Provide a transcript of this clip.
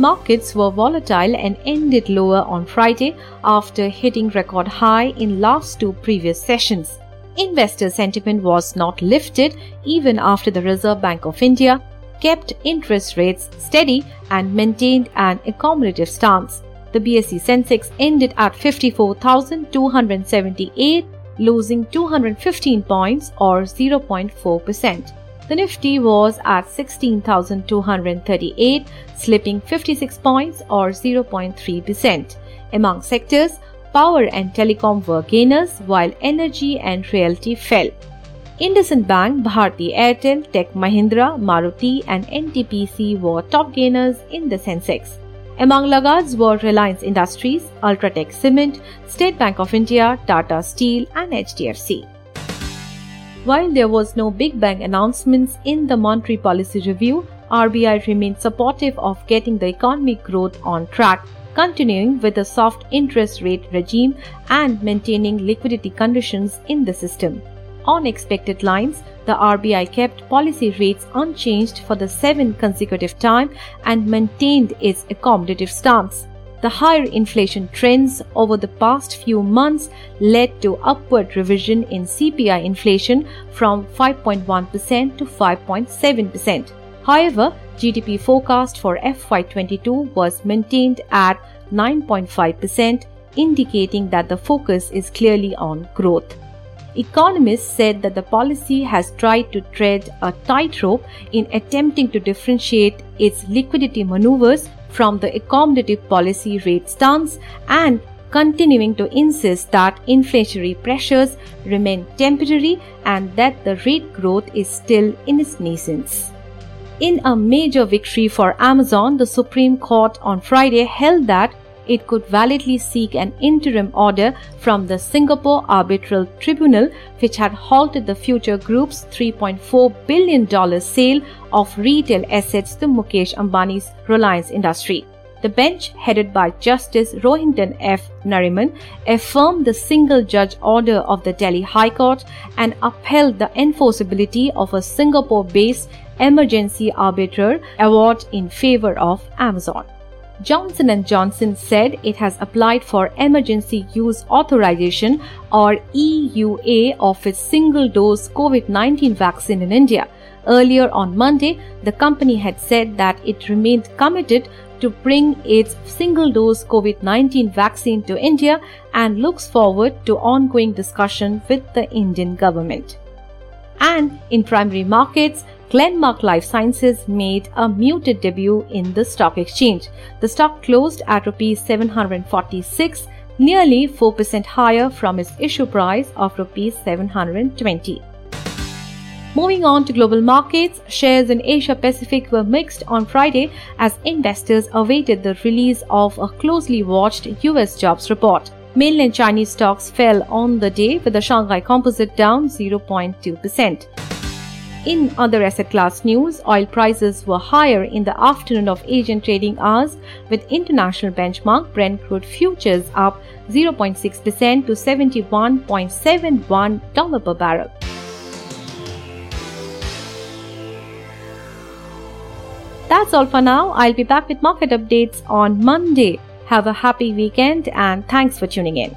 Markets were volatile and ended lower on Friday after hitting record high in last two previous sessions. Investor sentiment was not lifted even after the Reserve Bank of India kept interest rates steady and maintained an accommodative stance. The BSE Sensex ended at 54,278, losing 215 points or 0.4%. The Nifty was at 16,238, slipping 56 points or 0.3%. Among sectors, power and telecom were gainers while energy and realty fell. IndusInd Bank, Bharti Airtel, Tech Mahindra, Maruti and NTPC were top gainers in the Sensex. Among laggards were Reliance Industries, Ultratech Cement, State Bank of India, Tata Steel and HDFC. While there was no big bang announcements in the monetary policy review, RBI remained supportive of getting the economic growth on track, continuing with a soft interest rate regime and maintaining liquidity conditions in the system. On expected lines, the RBI kept policy rates unchanged for the seventh consecutive time and maintained its accommodative stance. The higher inflation trends over the past few months led to upward revision in CPI inflation from 5.1% to 5.7%. However, GDP forecast for FY22 was maintained at 9.5%, indicating that the focus is clearly on growth. Economists said that the policy has tried to tread a tightrope in attempting to differentiate its liquidity maneuvers from the accommodative policy rate stance and continuing to insist that inflationary pressures remain temporary and that the rate growth is still in its nascence. In a major victory for Amazon, the Supreme Court on Friday held that it could validly seek an interim order from the Singapore Arbitral Tribunal, which had halted the Future Group's $3.4 billion sale of retail assets to Mukesh Ambani's Reliance Industry. The bench, headed by Justice Rohinton F. Nariman, affirmed the single judge order of the Delhi High Court and upheld the enforceability of a Singapore based emergency arbiter award in favor of Amazon. Johnson & Johnson said it has applied for emergency use authorization or EUA of its single-dose COVID-19 vaccine in India. Earlier on Monday, the company had said that it remained committed to bring its single-dose COVID-19 vaccine to India and looks forward to ongoing discussion with the Indian government. And in primary markets, Glenmark Life Sciences made a muted debut in the stock exchange. The stock closed at rupees 746, nearly 4% higher from its issue price of rupees 720. Moving on to global markets, shares in Asia Pacific were mixed on Friday as investors awaited the release of a closely watched US jobs report. Mainland Chinese stocks fell on the day with the Shanghai Composite down 0.2%. In other asset class news, oil prices were higher in the afternoon of Asian trading hours, with international benchmark Brent crude futures up 0.6% to $71.71 per barrel. That's all for now. I'll be back with market updates on Monday. Have a happy weekend and thanks for tuning in.